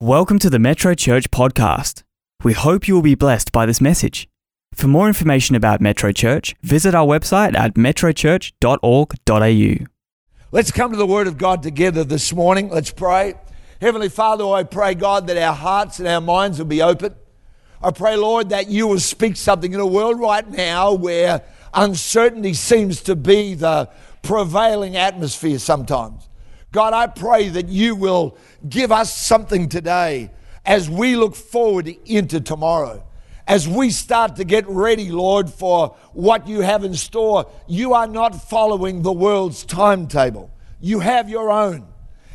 Welcome to the Metro Church podcast. We hope you will be blessed by this message. For more information about Metro Church, visit our website at metrochurch.org.au. Let's come to the Word of God together this morning. Let's pray. Heavenly Father, I pray, God, that our hearts and our minds will be open. I pray, Lord, that you will speak something in a world right now where uncertainty seems to be the prevailing atmosphere sometimes. God, I pray that you will give us something today as we look forward into tomorrow. As we start to get ready, Lord, for what you have in store, you are not following the world's timetable. You have your own.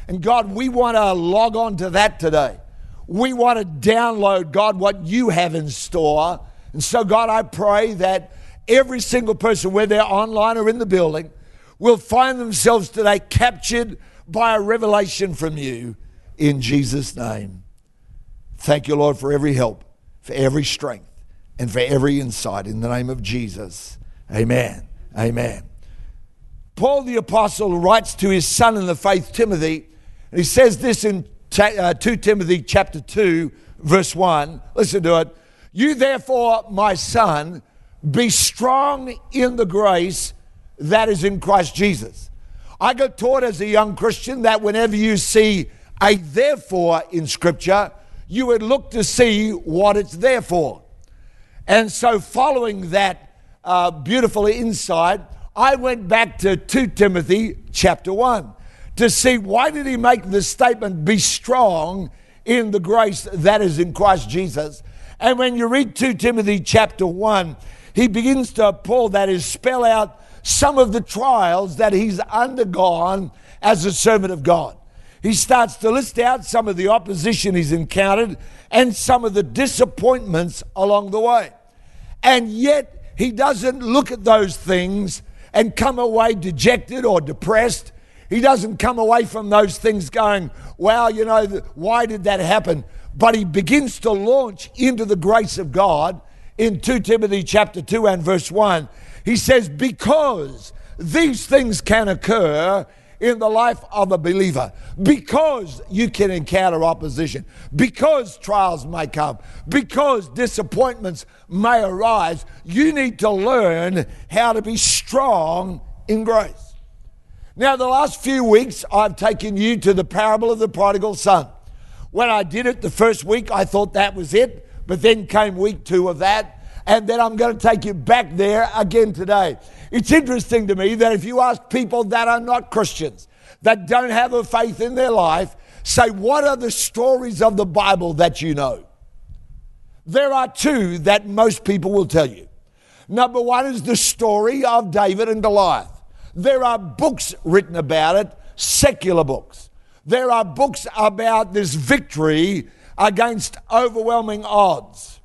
And God, we want to log on to that today. We want to download, God, what you have in store. And so, God, I pray that every single person, whether they're online or in the building, will find themselves today captured by a revelation from you in Jesus' name. Thank you, Lord, for every help, for every strength, and for every insight in the name of Jesus. Amen. Amen. Paul the Apostle writes to his son in the faith, Timothy, and he says this in uh, 2 Timothy chapter 2, verse 1. Listen to it. You therefore, my son, be strong in the grace that is in Christ Jesus. I got taught as a young Christian that whenever you see a therefore in Scripture, you would look to see what it's there for. And so, following that uh, beautiful insight, I went back to 2 Timothy chapter 1 to see why did he make the statement, be strong in the grace that is in Christ Jesus. And when you read 2 Timothy chapter 1, he begins to, Paul, that is, spell out some of the trials that he's undergone as a servant of God he starts to list out some of the opposition he's encountered and some of the disappointments along the way. And yet, he doesn't look at those things and come away dejected or depressed. He doesn't come away from those things going, well, you know, why did that happen? But he begins to launch into the grace of God in 2 Timothy chapter 2 and verse 1. He says, because these things can occur in the life of a believer because you can encounter opposition, because trials may come, because disappointments may arise. You need to learn how to be strong in grace. Now, the last few weeks, I've taken you to the parable of the prodigal son. When I did it the first week, I thought that was it, but then came week two of that and then I'm going to take you back there again today. It's interesting to me that if you ask people that are not Christians, that don't have a faith in their life, say, What are the stories of the Bible that you know? There are two that most people will tell you. Number one is the story of David and Goliath. There are books written about it, secular books. There are books about this victory against overwhelming odds.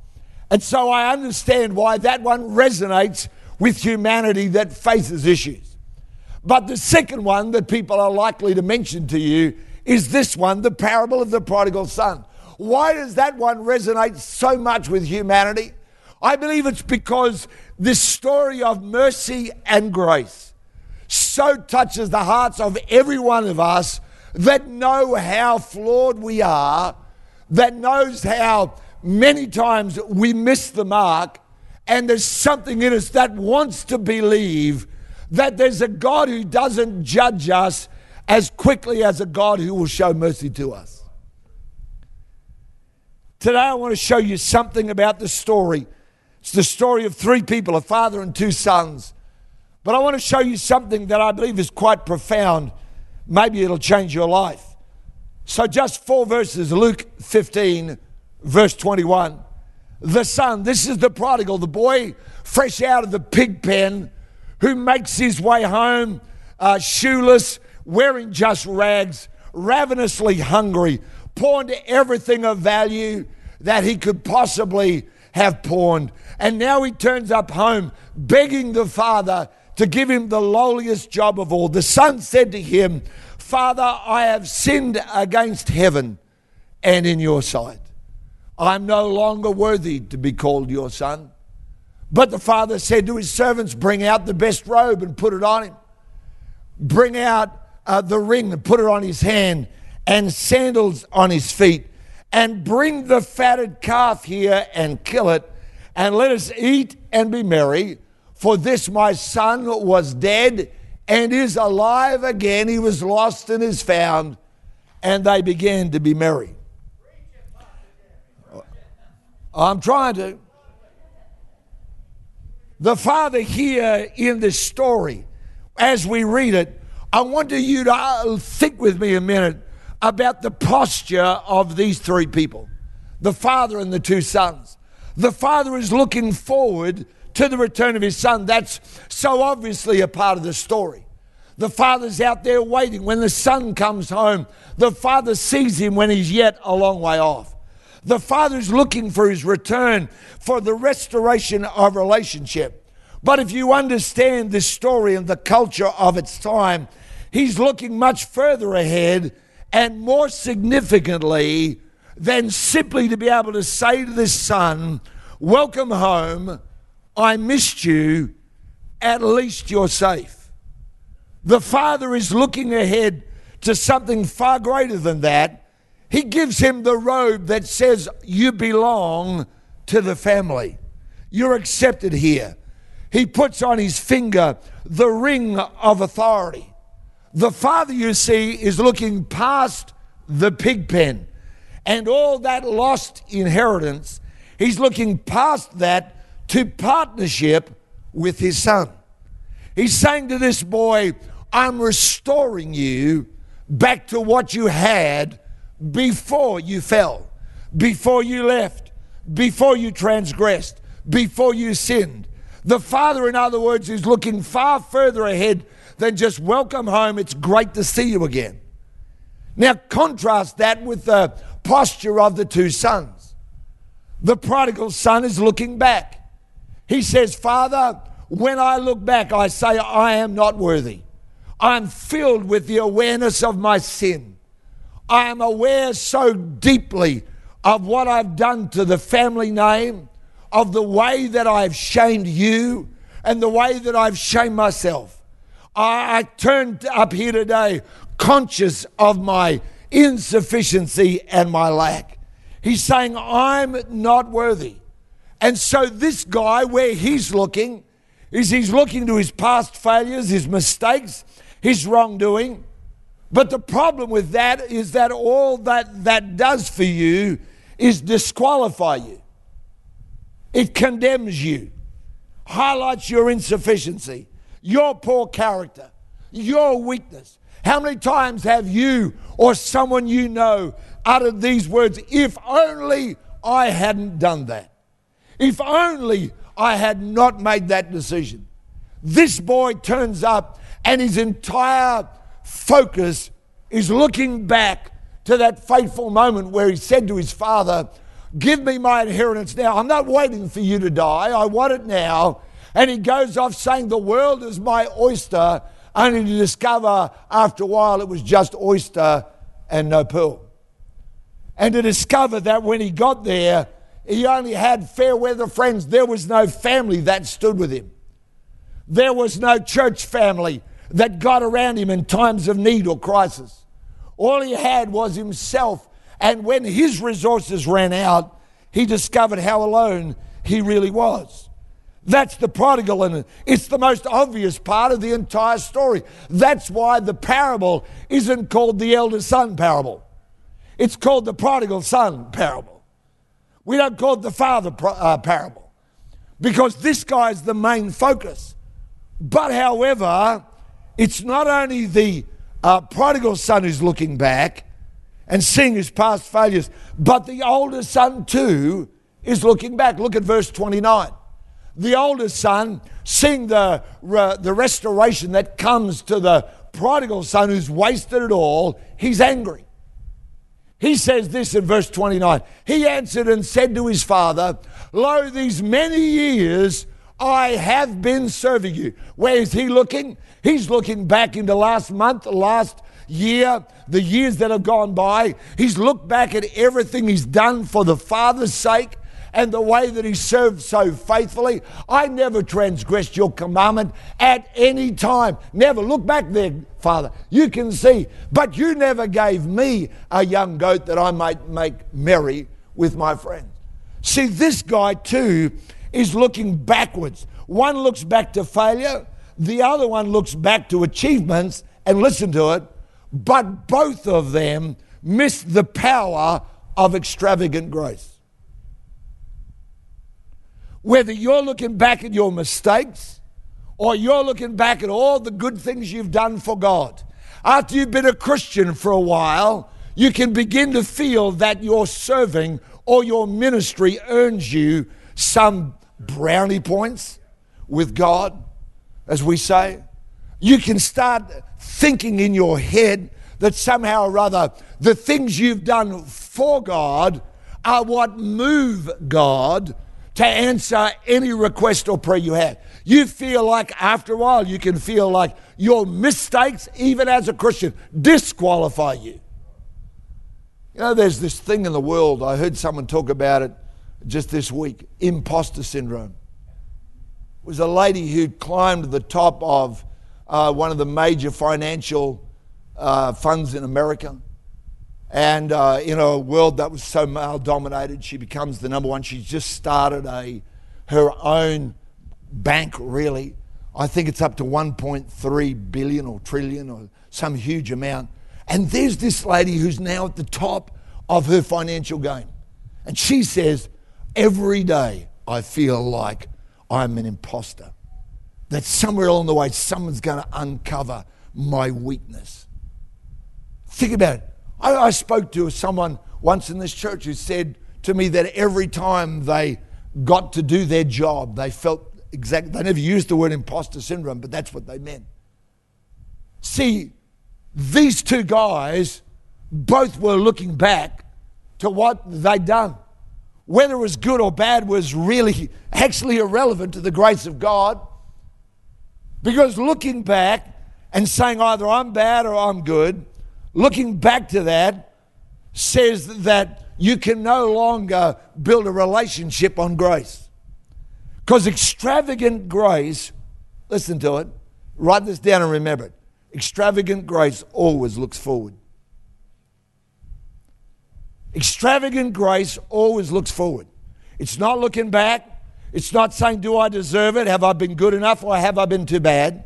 And so I understand why that one resonates with humanity that faces issues. But the second one that people are likely to mention to you is this one, the parable of the prodigal son. Why does that one resonate so much with humanity? I believe it's because this story of mercy and grace so touches the hearts of every one of us that know how flawed we are, that knows how many times we miss the mark, and there's something in us that wants to believe that there's a God who doesn't judge us as quickly as a God who will show mercy to us. Today, I want to show you something about the story. It's the story of three people a father and two sons. But I want to show you something that I believe is quite profound. Maybe it'll change your life. So, just four verses Luke 15, verse 21. The son, this is the prodigal, the boy fresh out of the pig pen who makes his way home uh, shoeless, wearing just rags, ravenously hungry, pawned everything of value that he could possibly have pawned. And now he turns up home begging the father to give him the lowliest job of all. The son said to him, Father, I have sinned against heaven and in your sight. I'm no longer worthy to be called your son. But the father said to his servants, Bring out the best robe and put it on him. Bring out uh, the ring and put it on his hand, and sandals on his feet, and bring the fatted calf here and kill it, and let us eat and be merry. For this my son was dead and is alive again. He was lost and is found. And they began to be merry. I'm trying to. The father here in this story, as we read it, I want you to uh, think with me a minute about the posture of these three people the father and the two sons. The father is looking forward to the return of his son. That's so obviously a part of the story. The father's out there waiting. When the son comes home, the father sees him when he's yet a long way off. The father's looking for his return, for the restoration of relationship. But if you understand this story and the culture of its time, he's looking much further ahead and more significantly than simply to be able to say to this son, Welcome home, I missed you, at least you're safe. The father is looking ahead to something far greater than that. He gives him the robe that says, You belong to the family. You're accepted here. He puts on his finger the ring of authority. The father, you see, is looking past the pig pen and all that lost inheritance. He's looking past that to partnership with his son. He's saying to this boy, I'm restoring you back to what you had before you fell, before you left, before you transgressed, before you sinned. The father, in other words, is looking far further ahead than just welcome home. It's great to see you again. Now, contrast that with the posture of the two sons. The prodigal son is looking back. He says, Father, when I look back, I say, I am not worthy. I'm filled with the awareness of my sin. I am aware so deeply of what I've done to the family name, of the way that I've shamed you, and the way that I've shamed myself. I, I turned up here today conscious of my insufficiency and my lack. He's saying, I'm not worthy. And so, this guy, where he's looking, is he's looking to his past failures, his mistakes, his wrongdoing. But the problem with that is that all that that does for you is disqualify you. It condemns you, highlights your insufficiency, your poor character, your weakness. How many times have you or someone you know uttered these words, if only I hadn't done that? If only I had not made that decision. This boy turns up and his entire focus is looking back to that fateful moment where he said to his father, Give me my inheritance now. I'm not waiting for you to die. I want it now. And he goes off saying, The world is my oyster, only to discover after a while it was just oyster and no pearl. And to discover that when he got there, he only had fair weather friends. There was no family that stood with him. There was no church family that got around him in times of need or crisis. All he had was himself. And when his resources ran out, he discovered how alone he really was. That's the prodigal, and it's the most obvious part of the entire story. That's why the parable isn't called the elder son parable, it's called the prodigal son parable. We don't call it the father uh, parable because this guy's the main focus. But, however, it's not only the uh, prodigal son who's looking back and seeing his past failures, but the older son too is looking back. Look at verse 29 the older son, seeing the, the restoration that comes to the prodigal son who's wasted it all, he's angry. He says this in verse 29 He answered and said to his father, Lo, these many years I have been serving you. Where is he looking? He's looking back into last month, last year, the years that have gone by. He's looked back at everything he's done for the Father's sake and the way that he served so faithfully. I never transgressed your commandment at any time. Never. Look back there, Father. You can see. But you never gave me a young goat that I might make merry with my friends. See, this guy too is looking backwards. One looks back to failure, the other one looks back to achievements, and listen to it, but both of them miss the power of extravagant grace. Whether you're looking back at your mistakes or you're looking back at all the good things you've done for God, after you've been a Christian for a while, you can begin to feel that your serving or your ministry earns you some brownie points with God, as we say. You can start thinking in your head that somehow or other the things you've done for God are what move God to answer any request or prayer you have. You feel like after a while you can feel like your mistakes, even as a Christian, disqualify you. You know, there's this thing in the world, I heard someone talk about it just this week imposter syndrome. It was a lady who climbed the top of uh, one of the major financial uh, funds in America. And uh, in a world that was so male dominated, she becomes the number one. She's just started a her own bank, really. I think it's up to 1.3 billion or trillion or some huge amount. And there's this lady who's now at the top of her financial game. And she says, Every day I feel like I'm an imposter. That somewhere along the way, someone's going to uncover my weakness. Think about it. I, I spoke to someone once in this church who said to me that every time they got to do their job, they felt exactly, they never used the word imposter syndrome, but that's what they meant. See, these two guys both were looking back to what they'd done. Whether it was good or bad was really actually irrelevant to the grace of God. Because looking back and saying either I'm bad or I'm good looking back to that says that you can no longer build a relationship on grace. Because extravagant grace, listen to it, write this down and remember it. Extravagant grace always looks forward. Extravagant grace always looks forward. It's not looking back. It's not saying, Do I deserve it? Have I been good enough or have I been too bad?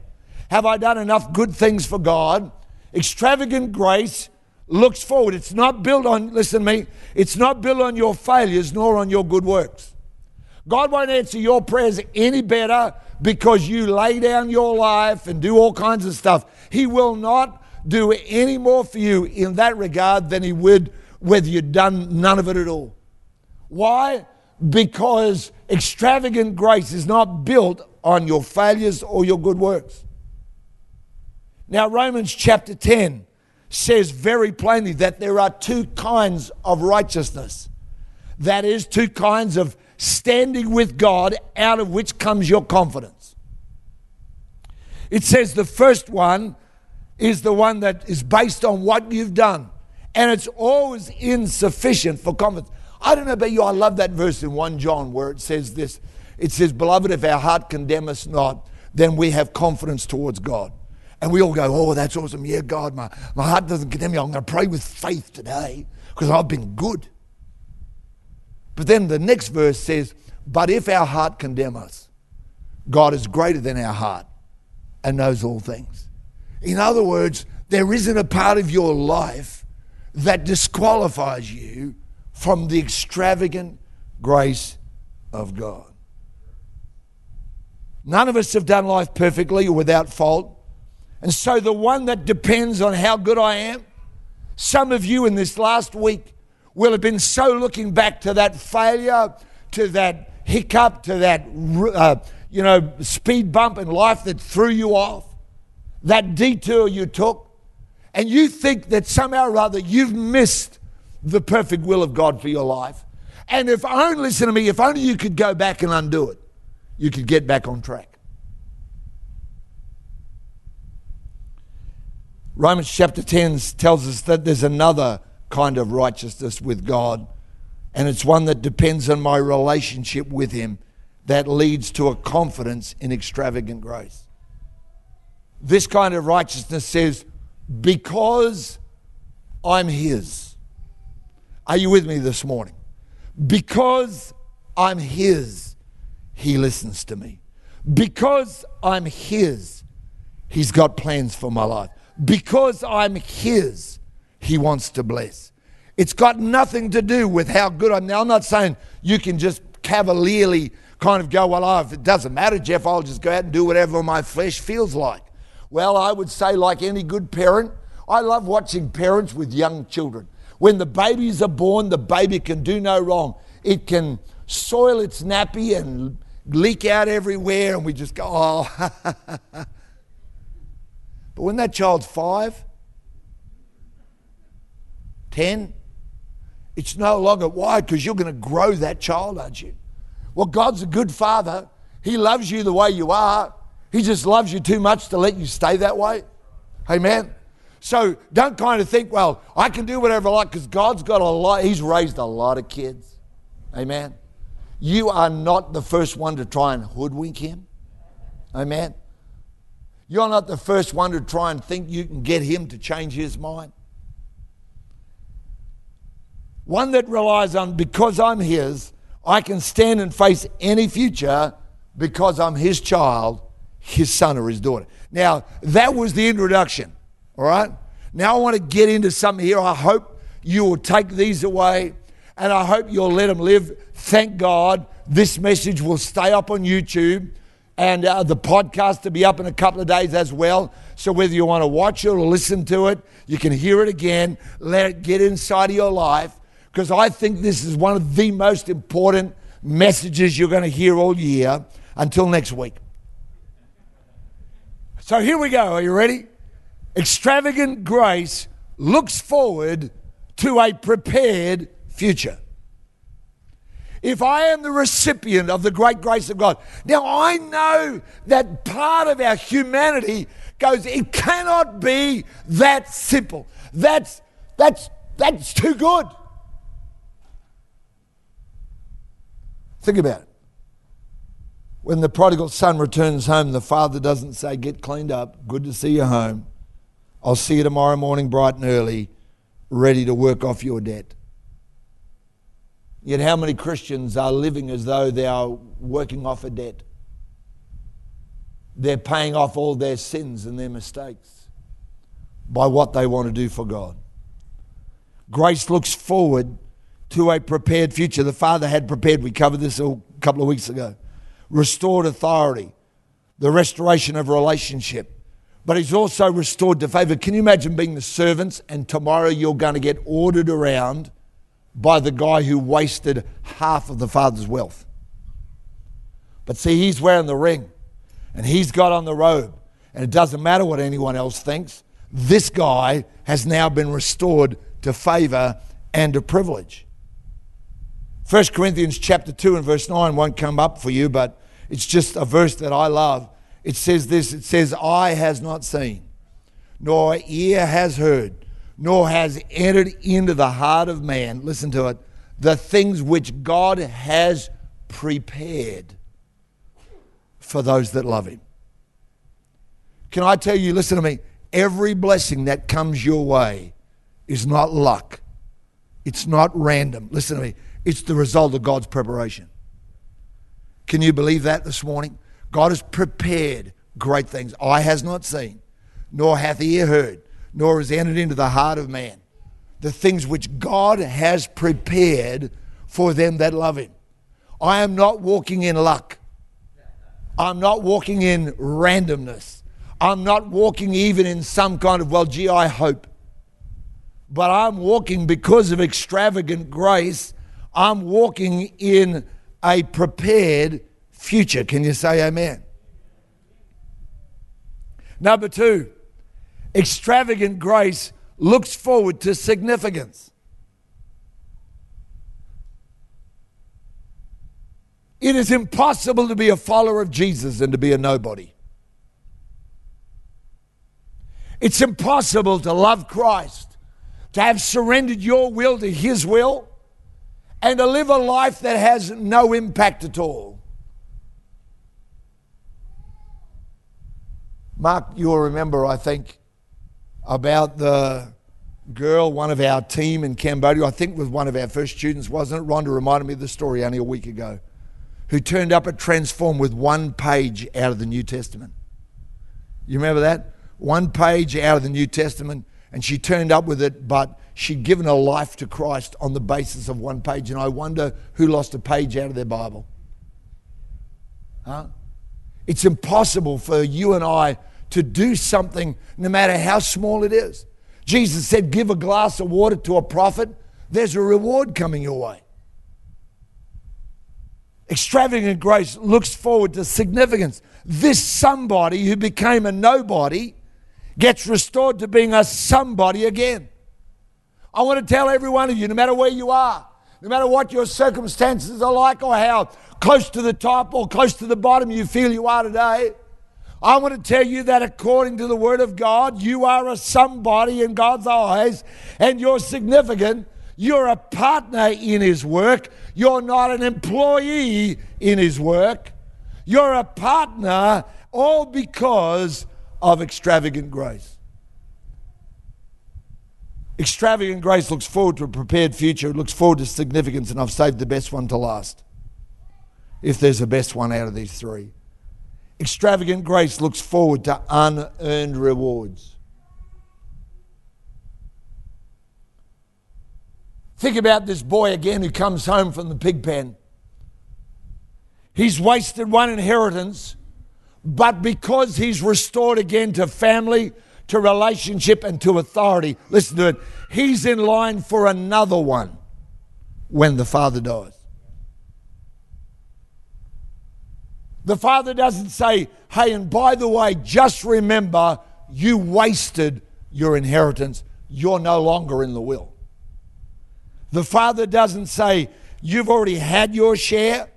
Have I done enough good things for God? Extravagant grace looks forward. It's not built on, listen to me, it's not built on your failures nor on your good works. God won't answer your prayers any better because you lay down your life and do all kinds of stuff. He will not do any more for you in that regard than He would whether you'd done none of it at all. Why? Because extravagant grace is not built on your failures or your good works. Now, Romans chapter 10 says very plainly that there are two kinds of righteousness. That is, two kinds of standing with God, out of which comes your confidence. It says the first one is the one that is based on what you've done, and it's always insufficient for confidence. I don't know about you, I love that verse in 1 John where it says this it says, Beloved, if our heart condemn us not, then we have confidence towards God. And we all go, oh, that's awesome. Yeah, God, my, my heart doesn't condemn me. I'm going to pray with faith today because I've been good. But then the next verse says, but if our heart condemn us, God is greater than our heart and knows all things. In other words, there isn't a part of your life that disqualifies you from the extravagant grace of God. None of us have done life perfectly or without fault. And so, the one that depends on how good I am, some of you in this last week will have been so looking back to that failure, to that hiccup, to that, uh, you know, speed bump in life that threw you off, that detour you took, and you think that somehow or other you've missed the perfect will of God for your life. And if only, listen to me, if only you could go back and undo it, you could get back on track. Romans chapter 10 tells us that there's another kind of righteousness with God and it's one that depends on my relationship with Him that leads to a confidence in extravagant grace. This kind of righteousness says, because I'm His. Are you with me this morning? Because I'm His, He listens to me. Because I'm His, He's got plans for my life. Because I'm His, He wants to bless. It's got nothing to do with how good I'm. Now, I'm not saying you can just cavalierly kind of go, well, oh, if it doesn't matter, Geoff, I'll just go out and do whatever my flesh feels like. Well, I would say, like any good parent, I love watching parents with young children. When the babies are born, the baby can do no wrong. It can soil its nappy and leak out everywhere, and we just go, oh. but when that child's five, ten, it's no longer why, because you're going to grow that child, aren't you? Well, God's a good father. He loves you the way you are. He just loves you too much to let you stay that way. Amen. So don't kind of think, well, I can do whatever I like because God's got a lot, He's raised a lot of kids. Amen. You are not the first one to try and hoodwink Him. Amen. You're not the first one to try and think you can get Him to change His mind. One that relies on because I'm His, I can stand and face any future because I'm His child his son or his daughter. Now, that was the introduction, all right? Now I want to get into something here. I hope you will take these away and I hope you'll let them live. Thank God this message will stay up on YouTube and uh, the podcast to be up in a couple of days as well. So whether you want to watch it or listen to it, you can hear it again, let it get inside of your life because I think this is one of the most important messages you're going to hear all year. Until next week. So here we go. Are you ready? Extravagant grace looks forward to a prepared future. If I am the recipient of the great grace of God, now I know that part of our humanity goes, it cannot be that simple. That's, that's, that's too good. Think about it. When the prodigal son returns home, the father doesn't say, Get cleaned up, good to see you home. I'll see you tomorrow morning bright and early, ready to work off your debt. Yet, how many Christians are living as though they are working off a debt? They're paying off all their sins and their mistakes by what they want to do for God. Grace looks forward to a prepared future. The Father had prepared, we covered this a couple of weeks ago restored authority, the restoration of relationship. But he's also restored to favor. Can you imagine being the servants and tomorrow you're going to get ordered around by the guy who wasted half of the father's wealth? But see, he's wearing the ring and he's got on the robe. And it doesn't matter what anyone else thinks. This guy has now been restored to favor and to privilege. 1 Corinthians chapter 2 and verse 9 won't come up for you, but it's just a verse that I love. It says this it says, Eye has not seen, nor ear has heard, nor has entered into the heart of man, listen to it, the things which God has prepared for those that love Him. Can I tell you, listen to me, every blessing that comes your way is not luck, it's not random. Listen to me, it's the result of God's preparation. Can you believe that this morning? God has prepared great things. Eye has not seen, nor hath ear heard, nor has entered into the heart of man. The things which God has prepared for them that love him. I am not walking in luck. I'm not walking in randomness. I'm not walking even in some kind of, well, gee, I hope. But I'm walking because of extravagant grace. I'm walking in a prepared future. Can you say amen? Number two, extravagant grace looks forward to significance. It is impossible to be a follower of Jesus and to be a nobody. It's impossible to love Christ, to have surrendered your will to His will, and to live a life that has no impact at all. Mark, you'll remember, I think, about the girl, one of our team in Cambodia, I think was one of our first students, wasn't it? Rhonda reminded me of the story only a week ago, who turned up at Transform with one page out of the New Testament. You remember that? One page out of the New Testament, and she turned up with it, but she'd given her life to Christ on the basis of one page. And I wonder who lost a page out of their Bible. Huh? It's impossible for you and I to do something, no matter how small it is. Jesus said, Give a glass of water to a prophet, there's a reward coming your way. Extravagant grace looks forward to significance. This somebody who became a nobody gets restored to being a somebody again. I want to tell every one of you, no matter where you are, no matter what your circumstances are like or how close to the top or close to the bottom you feel you are today, I want to tell you that according to the Word of God, you are a somebody in God's eyes and you're significant. You're a partner in His work. You're not an employee in His work. You're a partner, all because of extravagant grace. Extravagant grace looks forward to a prepared future, it looks forward to significance, and I've saved the best one to last. If there's a best one out of these three. Extravagant grace looks forward to unearned rewards. Think about this boy again who comes home from the pig pen. He's wasted one inheritance, but because he's restored again to family, to relationship, and to authority, listen to it, he's in line for another one when the father dies. The father doesn't say, hey, and by the way, just remember you wasted your inheritance. You're no longer in the will. The father doesn't say, you've already had your share,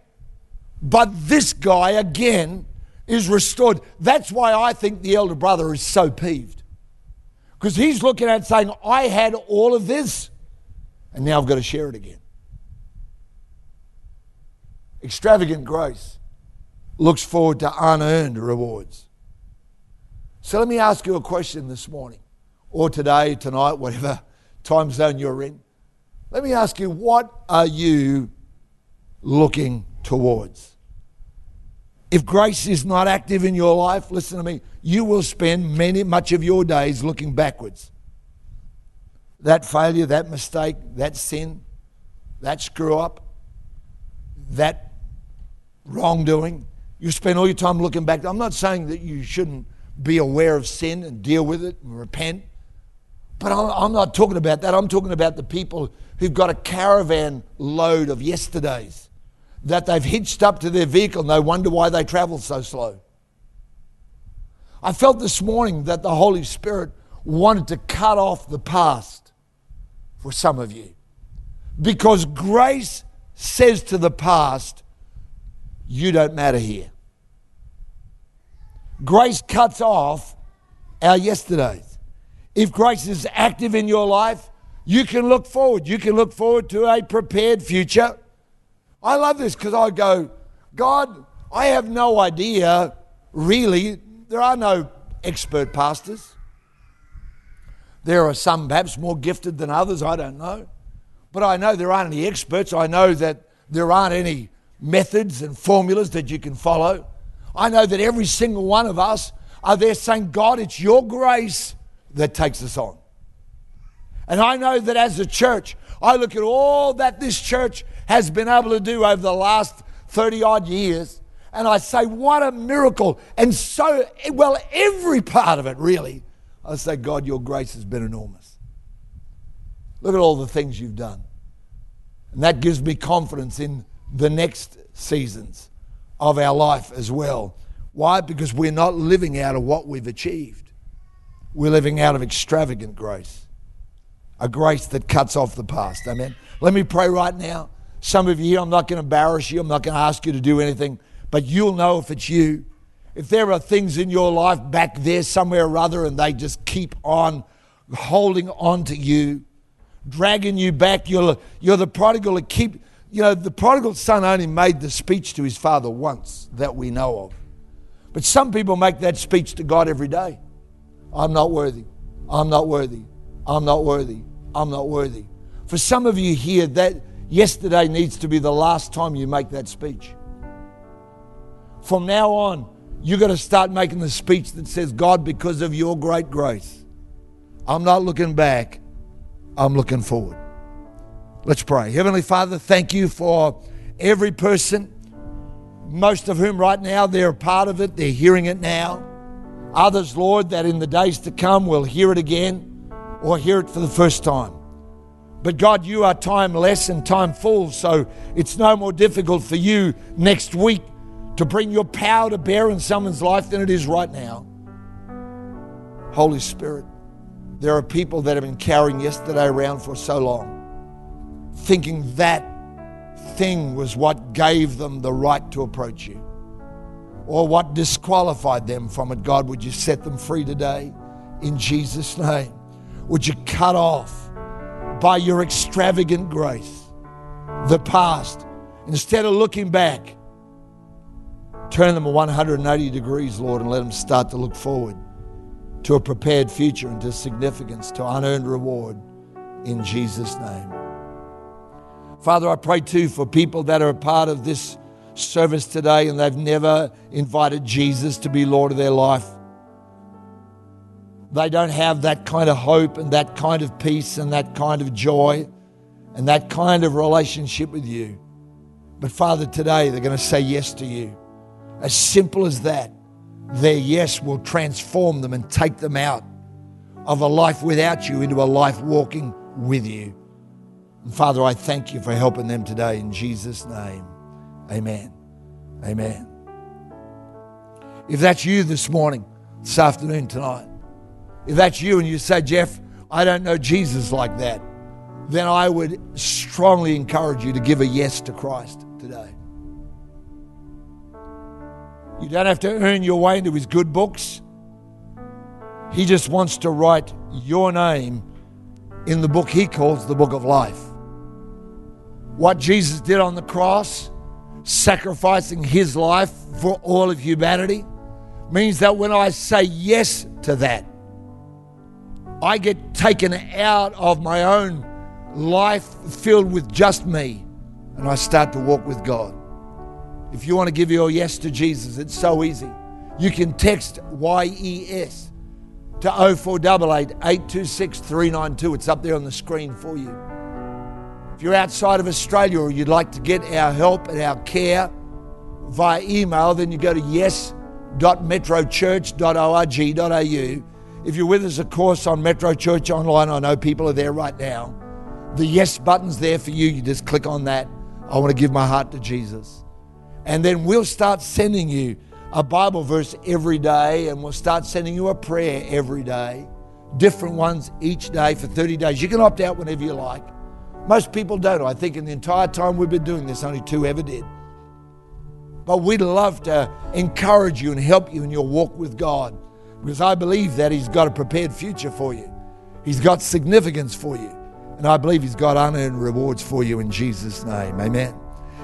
but this guy again is restored. That's why I think the elder brother is so peeved. Because he's looking at saying, I had all of this, and now I've got to share it again. Extravagant grace looks forward to unearned rewards. So let me ask you a question this morning, or today, tonight, whatever time zone you're in. Let me ask you, what are you looking towards? If grace is not active in your life, listen to me, you will spend many, much of your days looking backwards. That failure, that mistake, that sin, that screw up, that wrongdoing, you spend all your time looking back. I'm not saying that you shouldn't be aware of sin and deal with it and repent. But I'm not talking about that. I'm talking about the people who've got a caravan load of yesterdays that they've hitched up to their vehicle they wonder why they travel so slow. I felt this morning that the Holy Spirit wanted to cut off the past for some of you because grace says to the past, you don't matter here. Grace cuts off our yesterdays. If grace is active in your life, you can look forward. You can look forward to a prepared future. I love this because I go, God, I have no idea, really. There are no expert pastors. There are some perhaps more gifted than others, I don't know. But I know there aren't any experts. I know that there aren't any methods and formulas that you can follow. I know that every single one of us are there saying, God, it's your grace that takes us on. And I know that as a church, I look at all that this church has been able to do over the last 30 odd years, and I say, what a miracle. And so, well, every part of it, really, I say, God, your grace has been enormous. Look at all the things you've done. And that gives me confidence in the next seasons of our life as well. Why? Because we're not living out of what we've achieved. We're living out of extravagant grace, a grace that cuts off the past. Amen. Let me pray right now. Some of you here, I'm not going to embarrass you, I'm not going to ask you to do anything, but you'll know if it's you. If there are things in your life back there somewhere or other and they just keep on holding on to you, dragging you back, you're, you're the prodigal that keep You know, the prodigal son only made the speech to his father once that we know of. But some people make that speech to God every day. I'm not worthy. I'm not worthy. I'm not worthy. I'm not worthy. For some of you here, that yesterday needs to be the last time you make that speech. From now on, you've got to start making the speech that says, God, because of your great grace, I'm not looking back, I'm looking forward. Let's pray. Heavenly Father, thank you for every person, most of whom right now they're a part of it, they're hearing it now. Others, Lord, that in the days to come will hear it again or hear it for the first time. But God, you are timeless and time full, so it's no more difficult for you next week to bring your power to bear in someone's life than it is right now. Holy Spirit, there are people that have been carrying yesterday around for so long, thinking that thing was what gave them the right to approach you or what disqualified them from it. God, would you set them free today in Jesus' name? Would you cut off by your extravagant grace the past instead of looking back? Turn them 180 degrees, Lord, and let them start to look forward to a prepared future and to significance, to unearned reward in Jesus' name. Father, I pray too for people that are a part of this service today and they've never invited Jesus to be Lord of their life. They don't have that kind of hope and that kind of peace and that kind of joy and that kind of relationship with you. But Father, today they're going to say yes to you. As simple as that, their yes will transform them and take them out of a life without you into a life walking with you. And Father, I thank you for helping them today in Jesus' name. Amen. Amen. If that's you this morning, this afternoon, tonight, if that's you and you say, Geoff, I don't know Jesus like that, then I would strongly encourage you to give a yes to Christ today. You don't have to earn your way into his good books. He just wants to write your name in the book he calls the book of life. What Jesus did on the cross, sacrificing his life for all of humanity, means that when I say yes to that, I get taken out of my own life filled with just me and I start to walk with God. If you want to give your yes to Jesus, it's so easy. You can text YES to 0488 826 392. It's up there on the screen for you. If you're outside of Australia or you'd like to get our help and our care via email, then you go to yes.metrochurch.org.au. If you're with us, of course, on Metro Church Online, I know people are there right now. The yes button's there for you. You just click on that. I want to give my heart to Jesus. And then we'll start sending you a Bible verse every day, and we'll start sending you a prayer every day, different ones each day for 30 days. You can opt out whenever you like. Most people don't. I think in the entire time we've been doing this, only two ever did. But we'd love to encourage you and help you in your walk with God because I believe that He's got a prepared future for you. He's got significance for you. And I believe He's got unearned rewards for you in Jesus' name. Amen.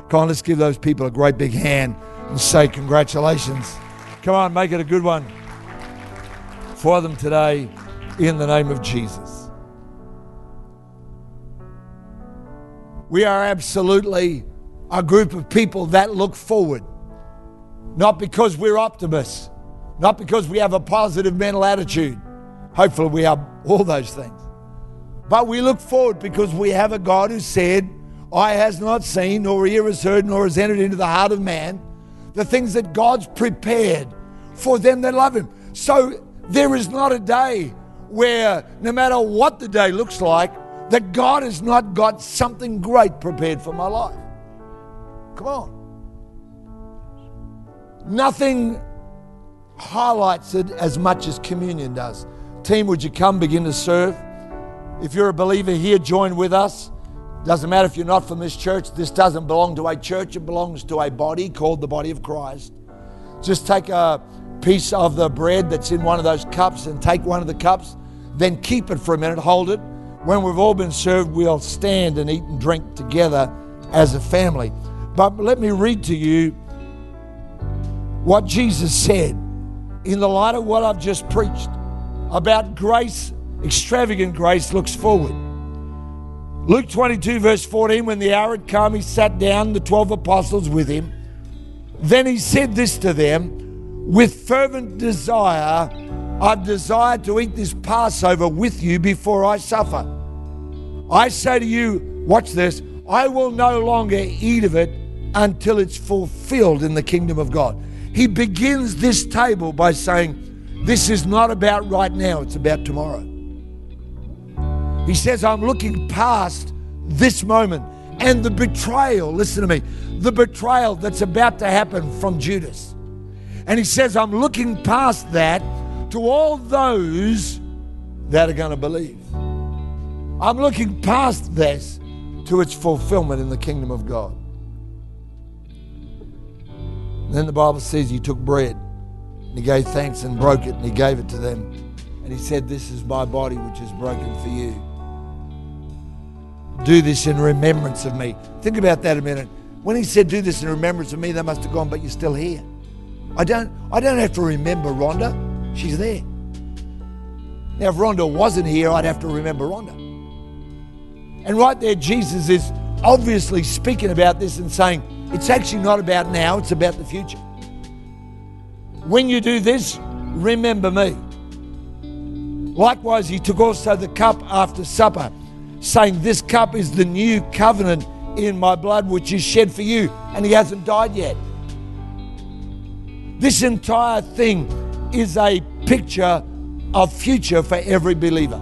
Come on, let's give those people a great big hand and say congratulations. Come on, make it a good one for them today in the name of Jesus. We are absolutely a group of people that look forward, not because we're optimists, not because we have a positive mental attitude. Hopefully, we have all those things. But we look forward because we have a God who said, Eye has not seen, nor ear has heard, nor has entered into the heart of man the things that God's prepared for them that love Him. So there is not a day where, no matter what the day looks like, that God has not got something great prepared for my life. Come on. Nothing highlights it as much as communion does. Team, would you come begin to serve? If you're a believer here, join with us. Doesn't matter if you're not from this church, this doesn't belong to a church, it belongs to a body called the body of Christ. Just take a piece of the bread that's in one of those cups and take one of the cups, then keep it for a minute, hold it. When we've all been served, we'll stand and eat and drink together as a family. But let me read to you what Jesus said in the light of what I've just preached about grace, extravagant grace looks forward. Luke 22, verse 14, when the hour had come, he sat down, the 12 apostles with him. Then he said this to them with fervent desire, I desire to eat this Passover with you before I suffer. I say to you, watch this, I will no longer eat of it until it's fulfilled in the kingdom of God. He begins this table by saying, This is not about right now, it's about tomorrow. He says, I'm looking past this moment and the betrayal, listen to me, the betrayal that's about to happen from Judas. And he says, I'm looking past that to all those that are going to believe. I'm looking past this to its fulfillment in the kingdom of God. Then the Bible says he took bread and he gave thanks and broke it and he gave it to them. And he said, This is my body which is broken for you. Do this in remembrance of me. Think about that a minute. When he said, Do this in remembrance of me, they must have gone, But you're still here. I don't, I don't have to remember Rhonda. She's there. Now, if Rhonda wasn't here, I'd have to remember Rhonda. And right there, Jesus is obviously speaking about this and saying, it's actually not about now, it's about the future. When you do this, remember me. Likewise, he took also the cup after supper, saying, This cup is the new covenant in my blood, which is shed for you. And he hasn't died yet. This entire thing is a picture of future for every believer.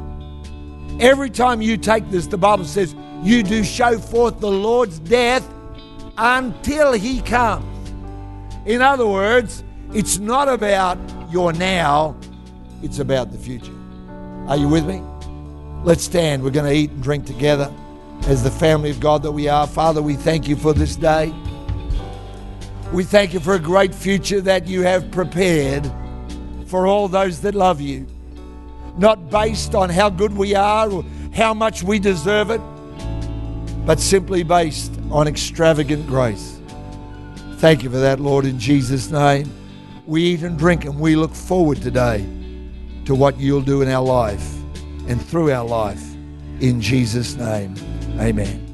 Every time you take this, the Bible says, you do show forth the Lord's death until he comes. In other words, it's not about your now, it's about the future. Are you with me? Let's stand. We're going to eat and drink together as the family of God that we are. Father, we thank you for this day. We thank you for a great future that you have prepared for all those that love you. Not based on how good we are or how much we deserve it, but simply based on extravagant grace. Thank you for that, Lord, in Jesus' name. We eat and drink and we look forward today to what you'll do in our life and through our life. In Jesus' name, amen.